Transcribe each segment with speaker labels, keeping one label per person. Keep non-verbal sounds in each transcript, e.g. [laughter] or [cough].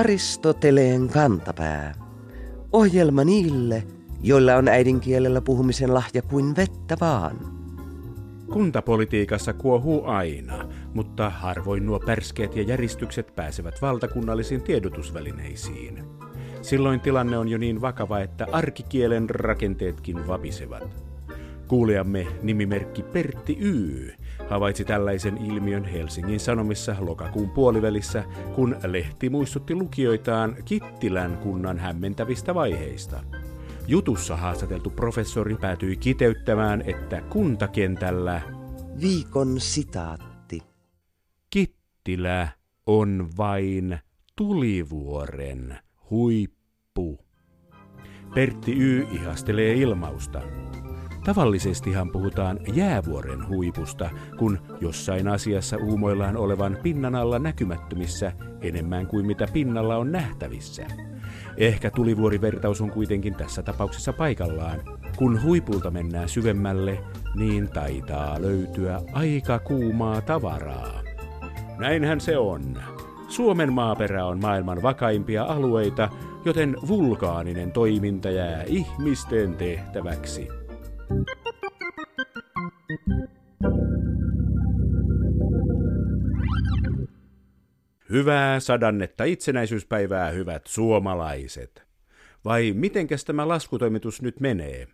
Speaker 1: Aristoteleen kantapää. Ohjelma niille, joilla on äidinkielellä puhumisen lahja kuin vettä vaan.
Speaker 2: Kuntapolitiikassa kuohuu aina, mutta harvoin nuo pärskeet ja järistykset pääsevät valtakunnallisiin tiedotusvälineisiin. Silloin tilanne on jo niin vakava, että arkikielen rakenteetkin vapisevat. Kuulijamme nimimerkki Pertti Y havaitsi tällaisen ilmiön Helsingin Sanomissa lokakuun puolivälissä, kun lehti muistutti lukijoitaan Kittilän kunnan hämmentävistä vaiheista. Jutussa haastateltu professori päätyi kiteyttämään, että kuntakentällä
Speaker 1: Viikon sitaatti.
Speaker 2: Kittilä on vain tulivuoren huippu. Pertti Y ihastelee ilmausta. Tavallisestihan puhutaan jäävuoren huipusta, kun jossain asiassa uumoillaan olevan pinnan alla näkymättömissä enemmän kuin mitä pinnalla on nähtävissä. Ehkä tulivuorivertaus on kuitenkin tässä tapauksessa paikallaan. Kun huipulta mennään syvemmälle, niin taitaa löytyä aika kuumaa tavaraa. Näinhän se on. Suomen maaperä on maailman vakaimpia alueita, joten vulkaaninen toiminta jää ihmisten tehtäväksi. Hyvää sadannetta itsenäisyyspäivää, hyvät suomalaiset. Vai mitenkäs tämä laskutoimitus nyt menee?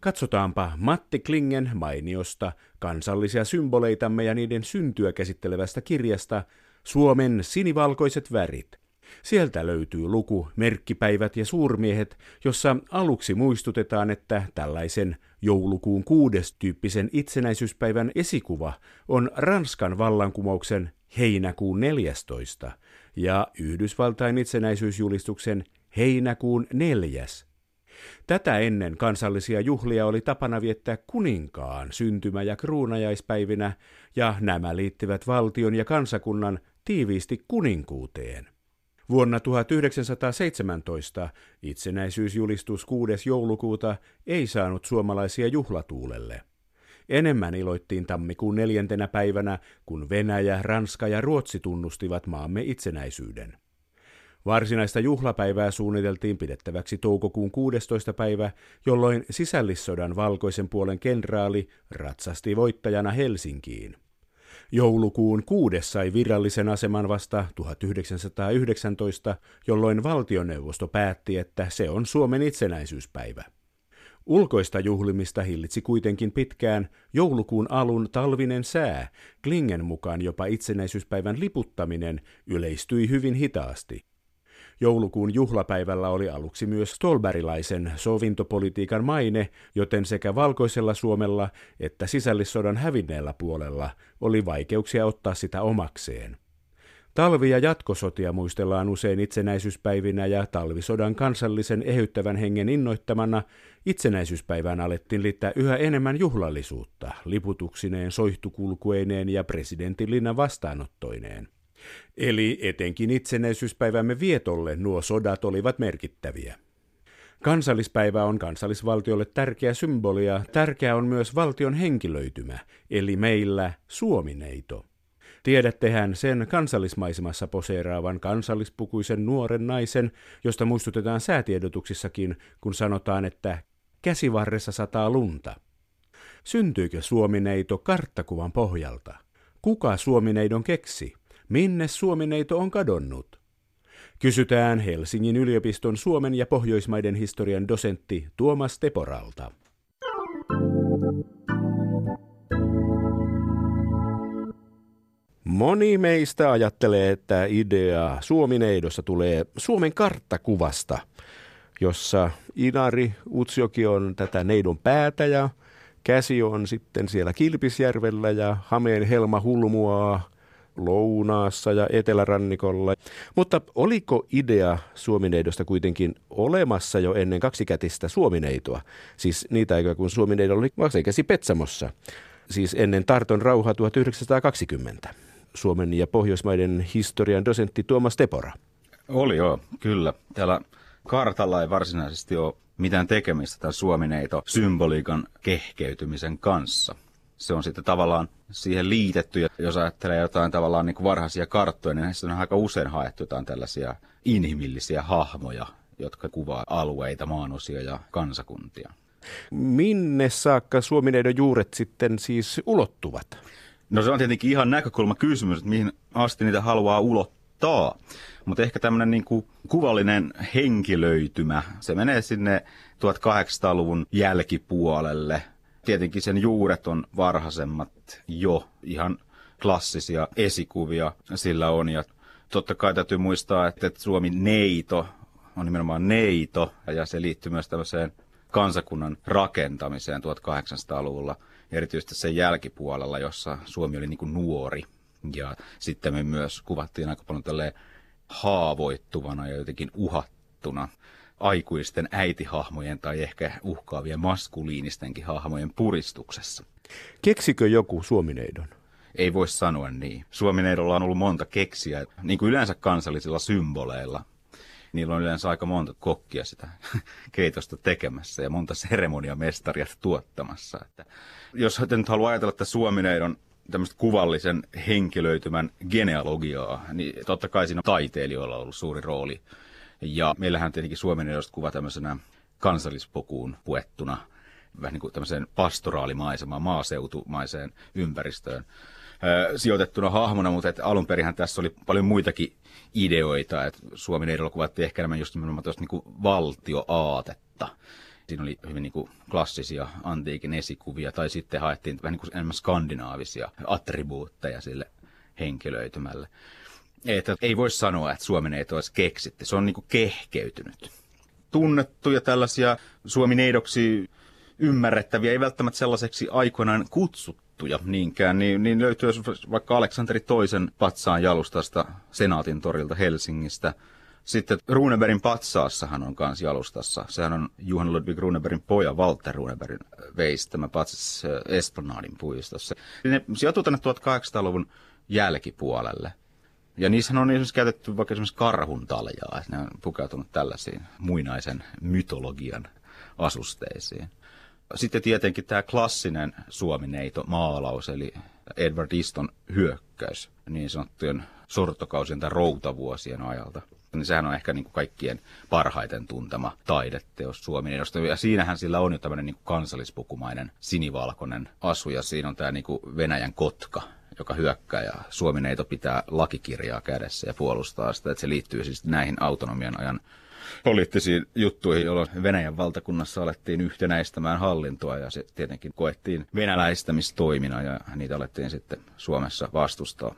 Speaker 2: Katsotaanpa Matti Klingen mainiosta kansallisia symboleitamme ja niiden syntyä käsittelevästä kirjasta Suomen sinivalkoiset värit. Sieltä löytyy luku Merkkipäivät ja suurmiehet, jossa aluksi muistutetaan, että tällaisen joulukuun kuudes tyyppisen itsenäisyyspäivän esikuva on Ranskan vallankumouksen heinäkuun 14 ja Yhdysvaltain itsenäisyysjulistuksen heinäkuun 4. Tätä ennen kansallisia juhlia oli tapana viettää kuninkaan syntymä- ja kruunajaispäivinä, ja nämä liittyvät valtion ja kansakunnan tiiviisti kuninkuuteen. Vuonna 1917 itsenäisyysjulistus 6. joulukuuta ei saanut suomalaisia juhlatuulelle. Enemmän iloittiin tammikuun neljäntenä päivänä, kun Venäjä, Ranska ja Ruotsi tunnustivat maamme itsenäisyyden. Varsinaista juhlapäivää suunniteltiin pidettäväksi toukokuun 16. päivä, jolloin sisällissodan valkoisen puolen kenraali ratsasti voittajana Helsinkiin. Joulukuun kuudes sai virallisen aseman vasta 1919, jolloin valtioneuvosto päätti, että se on Suomen itsenäisyyspäivä. Ulkoista juhlimista hillitsi kuitenkin pitkään joulukuun alun talvinen sää, Klingen mukaan jopa itsenäisyyspäivän liputtaminen yleistyi hyvin hitaasti. Joulukuun juhlapäivällä oli aluksi myös stolberilaisen sovintopolitiikan maine, joten sekä valkoisella Suomella että sisällissodan hävinneellä puolella oli vaikeuksia ottaa sitä omakseen. Talvi- ja jatkosotia muistellaan usein itsenäisyyspäivinä ja talvisodan kansallisen ehyttävän hengen innoittamana itsenäisyyspäivään alettiin liittää yhä enemmän juhlallisuutta, liputuksineen, soihtukulkueineen ja presidentin vastaanottoineen. Eli etenkin itsenäisyyspäivämme vietolle nuo sodat olivat merkittäviä. Kansallispäivä on kansallisvaltiolle tärkeä symboli ja tärkeä on myös valtion henkilöitymä, eli meillä Suomineito. Tiedättehän sen kansallismaisemassa poseeraavan kansallispukuisen nuoren naisen, josta muistutetaan säätiedotuksissakin, kun sanotaan, että käsivarressa sataa lunta. Syntyykö Suomineito karttakuvan pohjalta? Kuka Suomineidon keksi? Minne Suomineito on kadonnut? Kysytään Helsingin yliopiston Suomen ja Pohjoismaiden historian dosentti Tuomas Teporalta. Moni meistä ajattelee, että idea Suomineidossa tulee Suomen karttakuvasta, jossa Inari Utsjoki on tätä neidon päätä ja käsi on sitten siellä Kilpisjärvellä ja Hameen helma hulmuaa lounaassa ja etelärannikolla. Mutta oliko idea Suomineidosta kuitenkin olemassa jo ennen kaksikätistä Suomineitoa? Siis niitä aikaa, kun Suomineido oli vakseikäsi Petsamossa. Siis ennen Tarton rauhaa 1920. Suomen ja Pohjoismaiden historian dosentti Tuomas Tepora.
Speaker 3: Oli joo, kyllä. Täällä kartalla ei varsinaisesti ole mitään tekemistä tämän Suomineito symboliikan kehkeytymisen kanssa. Se on sitten tavallaan siihen liitetty. Ja jos ajattelee jotain tavallaan niin kuin varhaisia karttoja, niin näissä on aika usein haettu jotain tällaisia inhimillisiä hahmoja, jotka kuvaa alueita, maanosia ja kansakuntia.
Speaker 2: Minne saakka Suomineidon juuret sitten siis ulottuvat?
Speaker 3: No se on tietenkin ihan näkökulma kysymys, että mihin asti niitä haluaa ulottaa. Mutta ehkä tämmöinen niin kuvallinen henkilöitymä, se menee sinne 1800-luvun jälkipuolelle. Tietenkin sen juuret on varhaisemmat jo, ihan klassisia esikuvia sillä on. Ja totta kai täytyy muistaa, että Suomi neito on nimenomaan neito, ja se liittyy myös tämmöiseen kansakunnan rakentamiseen 1800-luvulla, erityisesti sen jälkipuolella, jossa Suomi oli niin kuin nuori. Ja sitten me myös kuvattiin aika paljon tälleen haavoittuvana ja jotenkin uhattuna aikuisten äitihahmojen tai ehkä uhkaavien maskuliinistenkin hahmojen puristuksessa.
Speaker 2: Keksikö joku suomineidon?
Speaker 3: Ei voi sanoa niin. Suomineidolla on ollut monta keksiä, niin kuin yleensä kansallisilla symboleilla niillä on yleensä aika monta kokkia sitä [laughs] keitosta tekemässä ja monta seremoniamestaria tuottamassa. Että jos nyt haluaa ajatella, että Suomineidon tämmöistä kuvallisen henkilöitymän genealogiaa, niin totta kai siinä taiteilijoilla on ollut suuri rooli. Ja meillähän tietenkin Suomineidosta kuva tämmöisenä kansallispokuun puettuna vähän niin kuin tämmöiseen pastoraalimaisemaan, maaseutumaiseen ympäristöön sijoitettuna hahmona, mutta että alun perinhän tässä oli paljon muitakin ideoita, että Suomen edellä kuvattiin ehkä enemmän just nimenomaan tuosta niin valtioaatetta. Siinä oli hyvin niin kuin klassisia antiikin esikuvia, tai sitten haettiin vähän niin kuin enemmän skandinaavisia attribuutteja sille henkilöitymälle. Että ei voi sanoa, että Suomen ei olisi keksitty. Se on niin kehkeytynyt. Tunnettuja tällaisia Suomi-neidoksi ymmärrettäviä, ei välttämättä sellaiseksi aikoinaan kutsuttuja niinkään, niin, niin löytyy vaikka Aleksanteri toisen patsaan jalustasta Senaatin torilta Helsingistä. Sitten Runebergin patsaassahan on kans jalustassa. Sehän on Juhan Ludwig Runebergin poja Walter Runebergin veistämä patsas äh, Esplanadin puistossa. Ne sijoituu tänne 1800-luvun jälkipuolelle. Ja niissä on esimerkiksi käytetty vaikka esimerkiksi karhun taljaa, että ne on pukeutunut tällaisiin muinaisen mytologian asusteisiin. Sitten tietenkin tämä klassinen suomineito maalaus, eli Edward Easton hyökkäys niin sanottujen sortokausien tai routavuosien ajalta. Niin sehän on ehkä niin kuin kaikkien parhaiten tuntema taideteos Suomineidosta. Ja siinähän sillä on jo tämmöinen niin kuin kansallispukumainen sinivalkoinen asu, ja siinä on tämä niin kuin Venäjän kotka, joka hyökkää ja Suomineito pitää lakikirjaa kädessä ja puolustaa sitä, että se liittyy siis näihin autonomian ajan poliittisiin juttuihin, jolloin Venäjän valtakunnassa alettiin yhtenäistämään hallintoa ja se tietenkin koettiin venäläistämistoimina ja niitä alettiin sitten Suomessa vastustaa.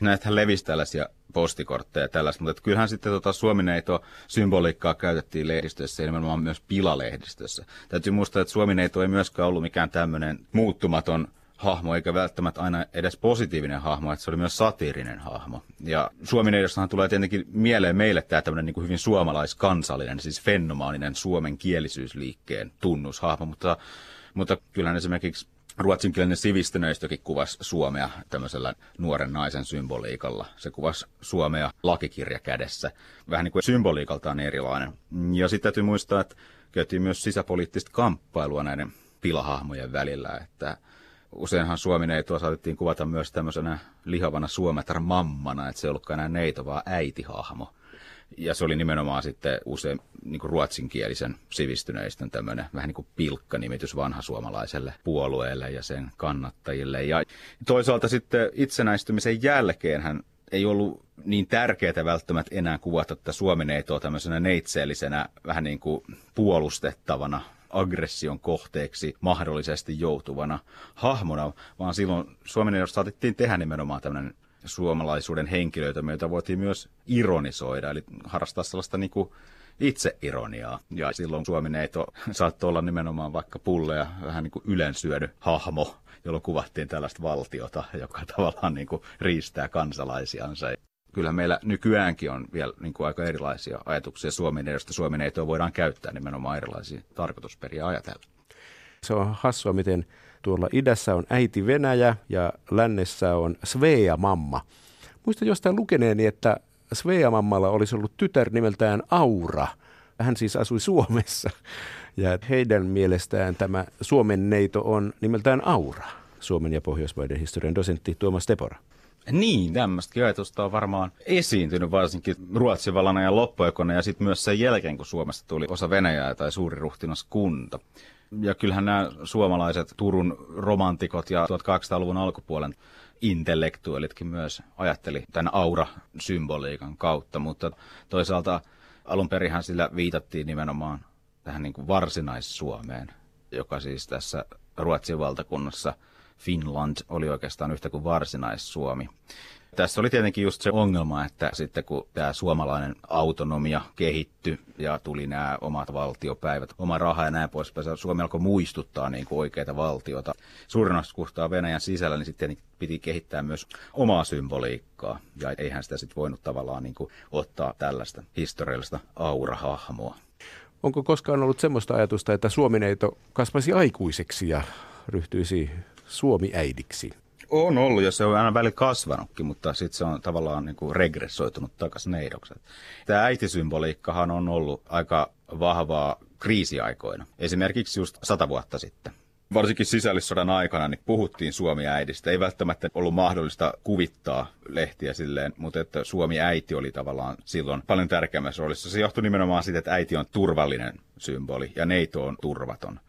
Speaker 3: Näitähän levisi tällaisia postikortteja ja tällaista, mutta kyllähän sitten tota Suomineito symboliikkaa käytettiin lehdistössä ja nimenomaan myös pilalehdistössä. Täytyy muistaa, että Suomineito ei myöskään ollut mikään tämmöinen muuttumaton hahmo, eikä välttämättä aina edes positiivinen hahmo, että se oli myös satiirinen hahmo. Ja Suomi-neidossahan tulee tietenkin mieleen meille tämä tämmöinen niin kuin hyvin suomalaiskansallinen, siis fenomaaninen suomen kielisyysliikkeen tunnushahmo, mutta, mutta kyllähän esimerkiksi ruotsinkielinen sivistyneistökin kuvasi Suomea tämmöisellä nuoren naisen symboliikalla. Se kuvasi Suomea lakikirja kädessä. Vähän niin kuin symboliikaltaan erilainen. Ja sitten täytyy muistaa, että käytiin myös sisäpoliittista kamppailua näiden pilahahmojen välillä, että useinhan Suomi-neitoa saatettiin kuvata myös tämmöisenä lihavana suometar mammana, että se ei ollutkaan enää neito, vaan äitihahmo. Ja se oli nimenomaan sitten usein niin kuin ruotsinkielisen sivistyneistön tämmöinen vähän niin kuin pilkkanimitys vanhasuomalaiselle puolueelle ja sen kannattajille. Ja toisaalta sitten itsenäistymisen jälkeen hän ei ollut niin tärkeää välttämättä enää kuvata tätä Suomi-neitoa tämmöisenä neitseellisenä, vähän niin kuin puolustettavana aggression kohteeksi mahdollisesti joutuvana hahmona, vaan silloin Suomen edusta saatettiin tehdä nimenomaan tämmöinen suomalaisuuden henkilöitä, joita voitiin myös ironisoida, eli harrastaa sellaista niin kuin itseironiaa. Ja silloin Suomineito [laughs] saattoi olla nimenomaan vaikka pulleja vähän niin kuin ylensyödy hahmo, jolloin kuvattiin tällaista valtiota, joka tavallaan niin kuin riistää kansalaisiansa kyllä meillä nykyäänkin on vielä niin kuin aika erilaisia ajatuksia Suomen edestä. Suomen eitoa voidaan käyttää nimenomaan erilaisia tarkoitusperiä ajatella.
Speaker 2: Se on hassua, miten tuolla idässä on äiti Venäjä ja lännessä on Svea mamma. Muista jostain lukeneeni, että Svea mammalla olisi ollut tytär nimeltään Aura. Hän siis asui Suomessa ja heidän mielestään tämä Suomen neito on nimeltään Aura. Suomen ja Pohjoismaiden historian dosentti Tuomas Tepora.
Speaker 3: Niin, tämmöistä ajatusta on varmaan esiintynyt varsinkin Ruotsin vallan ajan loppuaikoina ja sitten myös sen jälkeen, kun Suomesta tuli osa Venäjää tai suuri ruhtinaskunta. Ja kyllähän nämä suomalaiset Turun romantikot ja 1800-luvun alkupuolen intellektuellitkin myös ajatteli tämän aura-symboliikan kautta, mutta toisaalta alun perinhän sillä viitattiin nimenomaan tähän niin kuin varsinais-Suomeen, joka siis tässä Ruotsin valtakunnassa Finland oli oikeastaan yhtä kuin varsinais-Suomi. Tässä oli tietenkin just se ongelma, että sitten kun tämä suomalainen autonomia kehittyi ja tuli nämä omat valtiopäivät, oma raha ja näin poispäin, Suomi alkoi muistuttaa niin kuin oikeita valtiota. Suurin osa Venäjän sisällä, niin sitten piti kehittää myös omaa symboliikkaa. Ja eihän sitä sitten voinut tavallaan niin kuin ottaa tällaista historiallista aurahahmoa.
Speaker 2: Onko koskaan ollut semmoista ajatusta, että Suomineito kasvaisi aikuiseksi ja ryhtyisi Suomi-äidiksi?
Speaker 3: On ollut ja se on aina välillä kasvanutkin, mutta sitten se on tavallaan niin kuin regressoitunut takaisin neidokset. Tämä äitisymboliikkahan on ollut aika vahvaa kriisiaikoina. Esimerkiksi just sata vuotta sitten. Varsinkin sisällissodan aikana niin puhuttiin Suomi-äidistä. Ei välttämättä ollut mahdollista kuvittaa lehtiä silleen, mutta että Suomi-äiti oli tavallaan silloin paljon tärkeämmässä roolissa. Se johtui nimenomaan siitä, että äiti on turvallinen symboli ja neito on turvaton.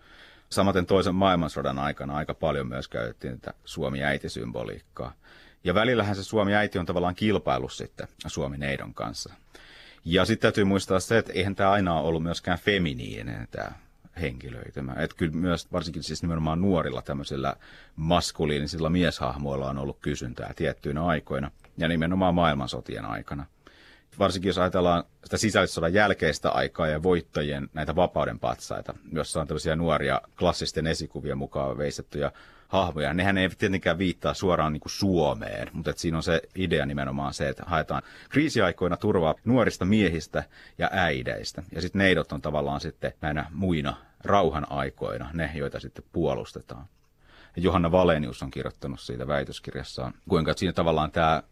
Speaker 3: Samaten toisen maailmansodan aikana aika paljon myös käytettiin tätä Suomi-äiti-symboliikkaa. Ja välillähän se Suomi-äiti on tavallaan kilpailu sitten Suomi-neidon kanssa. Ja sitten täytyy muistaa se, että eihän tämä aina ole ollut myöskään feminiinen tämä henkilöitymä. Että kyllä myös varsinkin siis nimenomaan nuorilla tämmöisillä maskuliinisilla mieshahmoilla on ollut kysyntää tiettyinä aikoina ja nimenomaan maailmansotien aikana varsinkin jos ajatellaan sitä sisällissodan jälkeistä aikaa ja voittajien näitä vapauden patsaita, jossa on tämmöisiä nuoria klassisten esikuvien mukaan veistettyjä hahmoja. Nehän eivät tietenkään viittaa suoraan niin Suomeen, mutta että siinä on se idea nimenomaan se, että haetaan kriisiaikoina turvaa nuorista miehistä ja äideistä. Ja sitten neidot on tavallaan sitten näinä muina rauhan aikoina ne, joita sitten puolustetaan. Johanna Valenius on kirjoittanut siitä väitöskirjassaan, kuinka siinä tavallaan tämä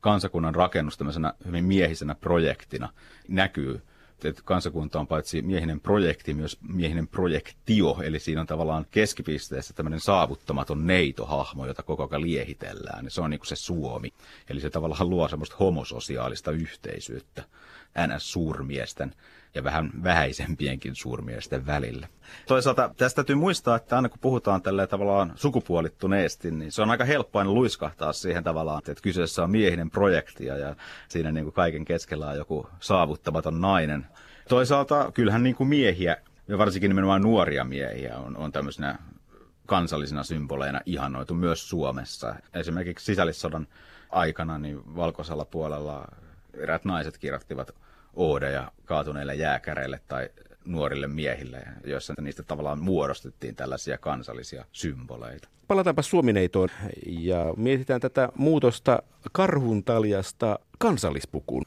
Speaker 3: kansakunnan rakennus tämmöisenä hyvin miehisenä projektina näkyy että kansakunta on paitsi miehinen projekti, myös miehinen projektio, eli siinä on tavallaan keskipisteessä tämmöinen saavuttamaton neitohahmo, jota koko ajan liehitellään. Ja se on niin se Suomi. Eli se tavallaan luo semmoista homososiaalista yhteisyyttä NS-suurmiesten ja vähän vähäisempienkin suurmiesten välillä. Toisaalta tästä täytyy muistaa, että aina kun puhutaan tällä tavallaan sukupuolittuneesti, niin se on aika helppo aina luiskahtaa siihen tavallaan, että kyseessä on miehinen projekti ja siinä niin kuin kaiken keskellä on joku saavuttamaton nainen. Toisaalta kyllähän niin kuin miehiä, ja varsinkin nimenomaan nuoria miehiä, on, on tämmöisenä kansallisina symboleina ihanoitu myös Suomessa. Esimerkiksi sisällissodan aikana niin valkoisella puolella eräät naiset kirjoittivat oodeja kaatuneille jääkäreille tai nuorille miehille, joissa niistä tavallaan muodostettiin tällaisia kansallisia symboleita.
Speaker 2: Palataanpa Suomineitoon ja mietitään tätä muutosta karhun taljasta kansallispukuun.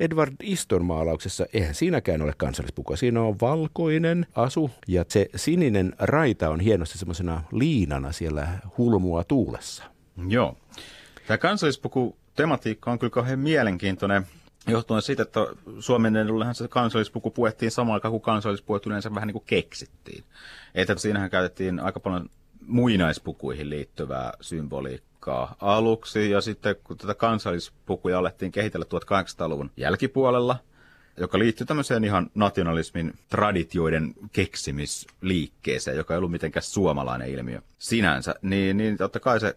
Speaker 2: Edward Iston maalauksessa eihän siinäkään ole kansallispukua. Siinä on valkoinen asu ja se sininen raita on hienosti semmoisena liinana siellä hulmua tuulessa.
Speaker 3: Joo. Tämä kansallispuku tematiikka on kyllä kauhean mielenkiintoinen johtuen siitä, että Suomen edullehan se kansallispuku puettiin samaan aikaan, kun kansallispuet yleensä vähän niin kuin keksittiin. Että siinähän käytettiin aika paljon muinaispukuihin liittyvää symboliikkaa aluksi, ja sitten kun tätä kansallispukuja alettiin kehitellä 1800-luvun jälkipuolella, joka liittyy tämmöiseen ihan nationalismin traditioiden keksimisliikkeeseen, joka ei ollut mitenkään suomalainen ilmiö sinänsä, niin, niin totta kai se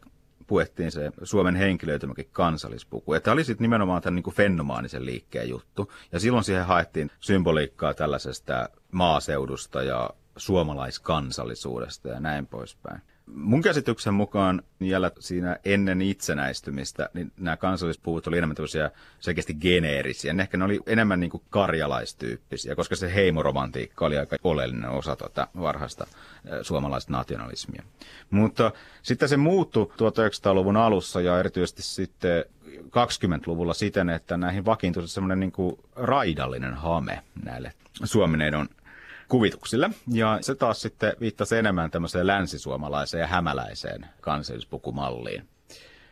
Speaker 3: puettiin se Suomen henkilöitymäkin kansallispuku. Että oli sitten nimenomaan tämän niin kuin fenomaanisen liikkeen juttu. Ja silloin siihen haettiin symboliikkaa tällaisesta maaseudusta ja suomalaiskansallisuudesta ja näin poispäin mun käsityksen mukaan vielä siinä ennen itsenäistymistä, niin nämä kansallispuut oli enemmän tämmöisiä selkeästi geneerisiä. Ne ehkä ne oli enemmän niin kuin karjalaistyyppisiä, koska se heimoromantiikka oli aika oleellinen osa tuota varhaista suomalaista nationalismia. Mutta sitten se muuttui 1900-luvun alussa ja erityisesti sitten 20-luvulla siten, että näihin vakiintui semmoinen niin kuin raidallinen hame näille suomineidon kuvituksille. Ja se taas sitten viittasi enemmän tämmöiseen länsisuomalaiseen ja hämäläiseen kansallispukumalliin.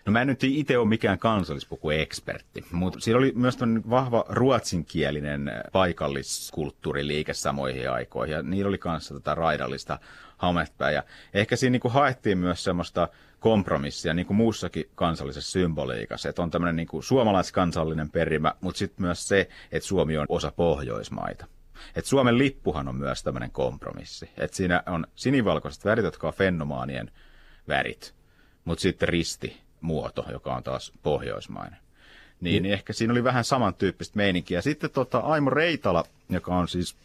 Speaker 3: No mä en nyt itse ole mikään kansallispukuekspertti, mutta siinä oli myös vahva ruotsinkielinen paikalliskulttuuriliike samoihin aikoihin, ja niillä oli kanssa tätä raidallista hametta, ja ehkä siinä niin kuin haettiin myös semmoista kompromissia, niin kuin muussakin kansallisessa symboliikassa, että on tämmöinen niin kuin suomalaiskansallinen perimä, mutta sitten myös se, että Suomi on osa Pohjoismaita. Et Suomen lippuhan on myös tämmöinen kompromissi. Et siinä on sinivalkoiset värit, jotka on fennomaanien värit, mutta sitten ristimuoto, joka on taas pohjoismainen. Niin, niin ehkä siinä oli vähän samantyyppistä meininkiä. Sitten tota, Aimo Reitala, joka on siis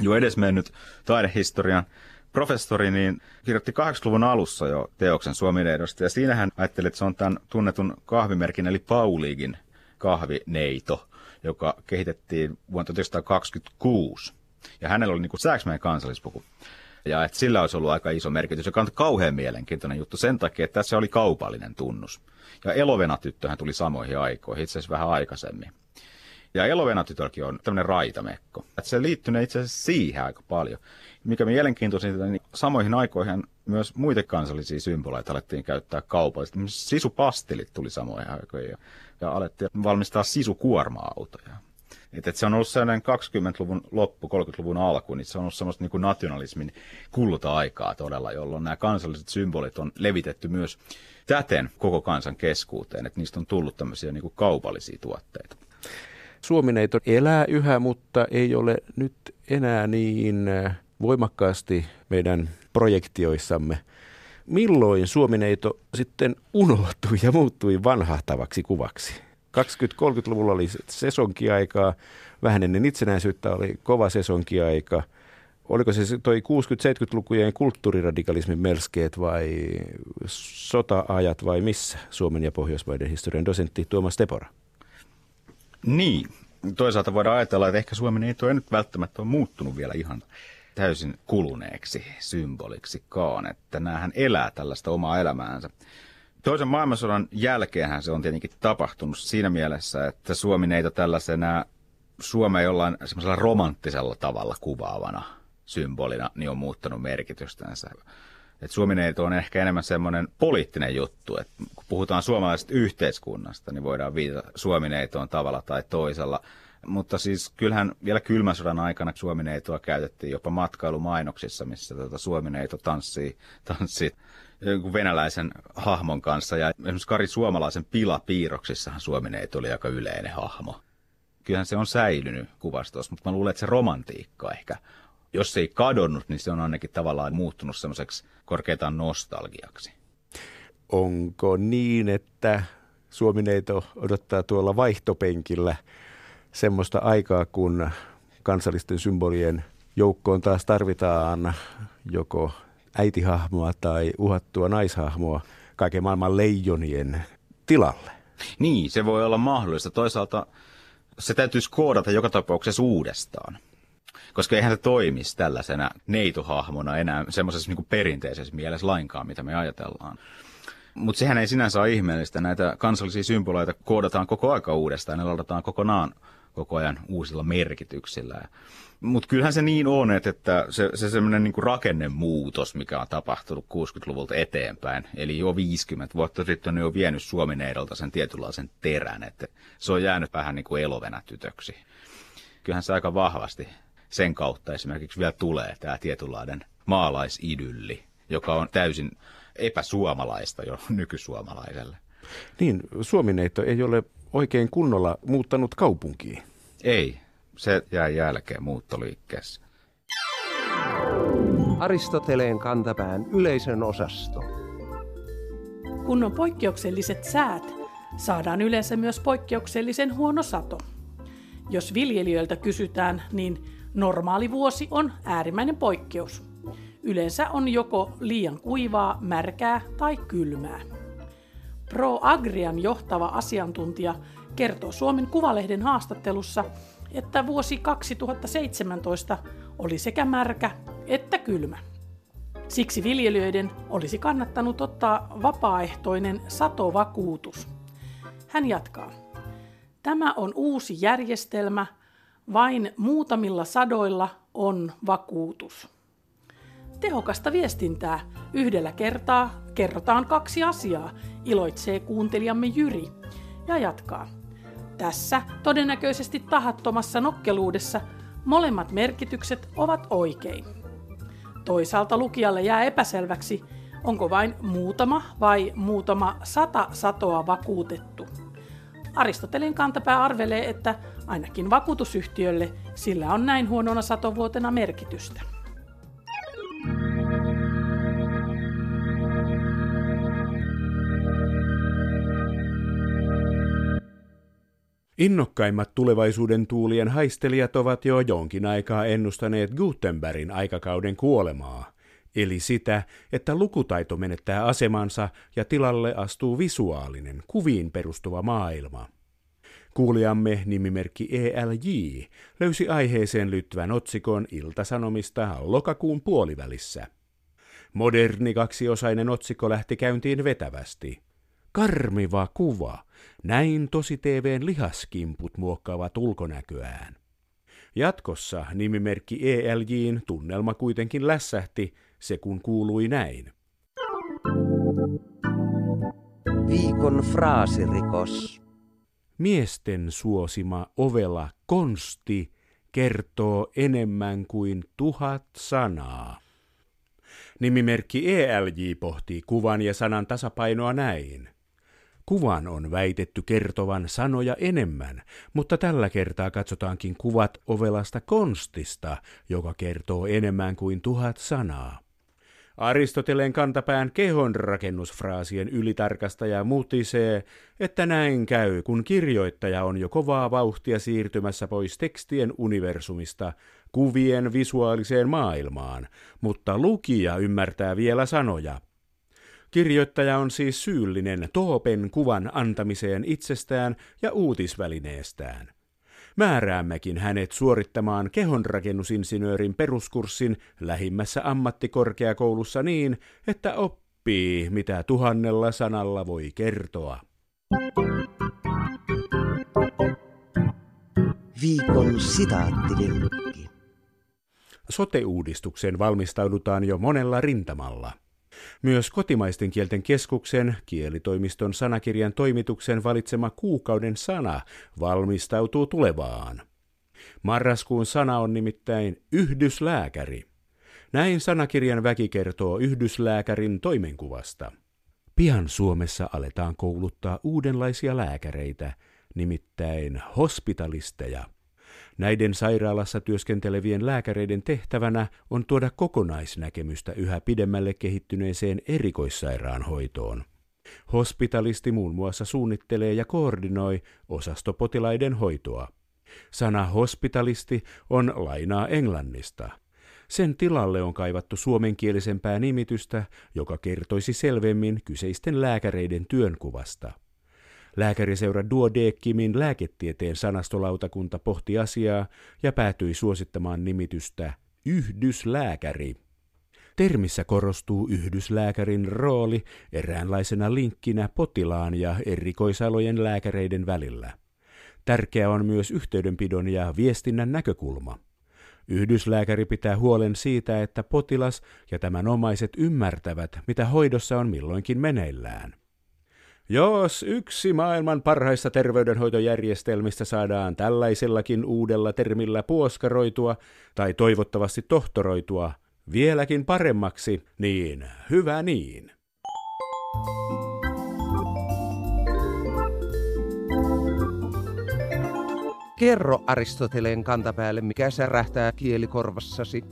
Speaker 3: jo edesmennyt taidehistorian professori, niin kirjoitti 80-luvun alussa jo teoksen Suomineidosta, ja siinä hän ajatteli, että se on tämän tunnetun kahvimerkin, eli Pauliigin kahvineito, joka kehitettiin vuonna 1926. Ja hänellä oli niin kuin kansallispuku. Ja että sillä olisi ollut aika iso merkitys, joka on kauhean mielenkiintoinen juttu sen takia, että tässä oli kaupallinen tunnus. Ja Elovena-tyttöhän tuli samoihin aikoihin, itse asiassa vähän aikaisemmin. Ja Elovena-tytölläkin on tämmöinen raitamekko. Että se liittyy itse asiassa siihen aika paljon. Mikä mielenkiintoisinta, niin samoihin aikoihin myös muita kansallisia symboleita alettiin käyttää kaupallisesti. Sisupastilit tuli samoihin aikoihin ja, ja alettiin valmistaa sisukuorma-autoja. Et, et se on ollut sellainen 20-luvun loppu, 30-luvun alku, niin se on ollut semmoista niin kuin nationalismin kulta-aikaa todella, jolloin nämä kansalliset symbolit on levitetty myös täten koko kansan keskuuteen, että niistä on tullut tämmöisiä niin kuin kaupallisia tuotteita.
Speaker 4: Suomineito elää yhä, mutta ei ole nyt enää niin voimakkaasti meidän projektioissamme. Milloin Suomineito sitten unohtui ja muuttui vanhahtavaksi kuvaksi? 20-30-luvulla oli sesonkiaikaa, vähän ennen itsenäisyyttä oli kova sesonkiaika. Oliko se toi 60-70-lukujen kulttuuriradikalismin melskeet vai sota-ajat vai missä Suomen ja Pohjoismaiden historian dosentti Tuomas Tepora?
Speaker 3: Niin, toisaalta voidaan ajatella, että ehkä Suomen ei nyt välttämättä ole muuttunut vielä ihan täysin kuluneeksi symboliksikaan, että näähän elää tällaista omaa elämäänsä. Toisen maailmansodan jälkeenhän se on tietenkin tapahtunut siinä mielessä, että Suomi neitä tällaisena Suomea jollain semmoisella romanttisella tavalla kuvaavana symbolina niin on muuttanut merkitystänsä. Et Suomineito on ehkä enemmän semmoinen poliittinen juttu, että kun puhutaan suomalaisesta yhteiskunnasta, niin voidaan viitata Suomineitoon tavalla tai toisella. Mutta siis kyllähän vielä kylmän sodan aikana Suomineitoa käytettiin jopa matkailumainoksissa, missä tuota Suomineito tanssii, tanssii jonkun venäläisen hahmon kanssa. Ja esimerkiksi Kari Suomalaisen pilapiirroksissahan Suomineito oli aika yleinen hahmo. Kyllähän se on säilynyt kuvastossa, mutta mä luulen, että se romantiikka ehkä jos se ei kadonnut, niin se on ainakin tavallaan muuttunut semmoiseksi korkeintaan nostalgiaksi.
Speaker 4: Onko niin, että Suomineito odottaa tuolla vaihtopenkillä semmoista aikaa, kun kansallisten symbolien joukkoon taas tarvitaan joko äitihahmoa tai uhattua naishahmoa kaiken maailman leijonien tilalle?
Speaker 3: Niin, se voi olla mahdollista. Toisaalta se täytyisi koodata joka tapauksessa uudestaan koska eihän se toimisi tällaisena neitohahmona enää semmoisessa niin perinteisessä mielessä lainkaan, mitä me ajatellaan. Mutta sehän ei sinänsä ole ihmeellistä. Näitä kansallisia symboleita koodataan koko aika uudestaan ja ne ladataan kokonaan koko ajan uusilla merkityksillä. Mutta kyllähän se niin on, että se, se semmoinen niin rakennemuutos, mikä on tapahtunut 60-luvulta eteenpäin, eli jo 50 vuotta sitten on jo vienyt Suomen eidolta sen tietynlaisen terän, että se on jäänyt vähän niin kuin elovenätytöksi. Kyllähän se aika vahvasti sen kautta esimerkiksi vielä tulee tämä tietynlainen maalaisidylli, joka on täysin epäsuomalaista jo [laughs] nykysuomalaiselle.
Speaker 4: Niin, Suomineito ei ole oikein kunnolla muuttanut kaupunkiin.
Speaker 3: Ei, se jää jälkeen muuttoliikkeessä.
Speaker 5: Aristoteleen kantapään yleisön osasto.
Speaker 6: Kun on poikkeukselliset säät, saadaan yleensä myös poikkeuksellisen huono sato. Jos viljelijöiltä kysytään, niin Normaali vuosi on äärimmäinen poikkeus. Yleensä on joko liian kuivaa, märkää tai kylmää. Pro Agrian johtava asiantuntija kertoo Suomen Kuvalehden haastattelussa, että vuosi 2017 oli sekä märkä että kylmä. Siksi viljelijöiden olisi kannattanut ottaa vapaaehtoinen satovakuutus. Hän jatkaa. Tämä on uusi järjestelmä, vain muutamilla sadoilla on vakuutus. Tehokasta viestintää yhdellä kertaa kerrotaan kaksi asiaa, iloitsee kuuntelijamme Jyri ja jatkaa. Tässä todennäköisesti tahattomassa nokkeluudessa molemmat merkitykset ovat oikein. Toisaalta lukijalle jää epäselväksi, onko vain muutama vai muutama sata satoa vakuutettu. Aristotelin kantapää arvelee, että ainakin vakuutusyhtiölle sillä on näin huonona satovuotena merkitystä.
Speaker 2: Innokkaimmat tulevaisuuden tuulien haistelijat ovat jo jonkin aikaa ennustaneet Gutenbergin aikakauden kuolemaa, eli sitä, että lukutaito menettää asemansa ja tilalle astuu visuaalinen, kuviin perustuva maailma. Kuulijamme nimimerkki ELJ löysi aiheeseen liittyvän otsikon Iltasanomista lokakuun puolivälissä. Moderni kaksiosainen otsikko lähti käyntiin vetävästi. Karmiva kuva. Näin tosi TVn lihaskimput muokkaavat ulkonäköään. Jatkossa nimimerkki ELJin tunnelma kuitenkin lässähti, se kun kuului näin.
Speaker 1: Viikon fraasirikos.
Speaker 2: Miesten suosima ovela konsti kertoo enemmän kuin tuhat sanaa. Nimimerkki ELJ pohtii kuvan ja sanan tasapainoa näin. Kuvan on väitetty kertovan sanoja enemmän, mutta tällä kertaa katsotaankin kuvat ovelasta konstista, joka kertoo enemmän kuin tuhat sanaa. Aristoteleen kantapään kehonrakennusfraasien ylitarkastaja mutisee, että näin käy, kun kirjoittaja on jo kovaa vauhtia siirtymässä pois tekstien universumista kuvien visuaaliseen maailmaan, mutta lukija ymmärtää vielä sanoja. Kirjoittaja on siis syyllinen Toopen kuvan antamiseen itsestään ja uutisvälineestään. Määräämmekin hänet suorittamaan kehonrakennusinsinöörin peruskurssin lähimmässä ammattikorkeakoulussa niin, että oppii, mitä tuhannella sanalla voi kertoa.
Speaker 1: Viikon sitaattivinkki.
Speaker 2: Sote-uudistukseen valmistaudutaan jo monella rintamalla – myös kotimaisten kielten keskuksen kielitoimiston sanakirjan toimituksen valitsema kuukauden sana valmistautuu tulevaan. Marraskuun sana on nimittäin yhdyslääkäri. Näin sanakirjan väki kertoo yhdyslääkärin toimenkuvasta. Pian Suomessa aletaan kouluttaa uudenlaisia lääkäreitä, nimittäin hospitalisteja – Näiden sairaalassa työskentelevien lääkäreiden tehtävänä on tuoda kokonaisnäkemystä yhä pidemmälle kehittyneeseen erikoissairaanhoitoon. Hospitalisti muun muassa suunnittelee ja koordinoi osastopotilaiden hoitoa. Sana hospitalisti on lainaa englannista. Sen tilalle on kaivattu suomenkielisempää nimitystä, joka kertoisi selvemmin kyseisten lääkäreiden työnkuvasta. Lääkäriseura Duodeckimin lääketieteen sanastolautakunta pohti asiaa ja päätyi suosittamaan nimitystä yhdyslääkäri. Termissä korostuu yhdyslääkärin rooli eräänlaisena linkkinä potilaan ja erikoisalojen lääkäreiden välillä. Tärkeä on myös yhteydenpidon ja viestinnän näkökulma. Yhdyslääkäri pitää huolen siitä, että potilas ja tämän omaiset ymmärtävät, mitä hoidossa on milloinkin meneillään. Jos yksi maailman parhaista terveydenhoitojärjestelmistä saadaan tällaisellakin uudella termillä puoskaroitua tai toivottavasti tohtoroitua vieläkin paremmaksi, niin hyvä niin.
Speaker 5: Kerro Aristoteleen kantapäälle, mikä särähtää kielikorvassasi.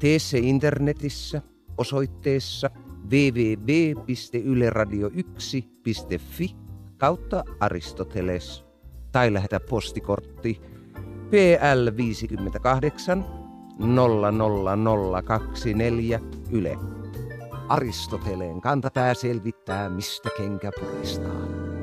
Speaker 5: Tee se internetissä, osoitteessa – www.yleradio1.fi kautta Aristoteles tai lähetä postikortti PL 58 00024 Yle. Aristoteleen kantapää selvittää, mistä kenkä puristaa.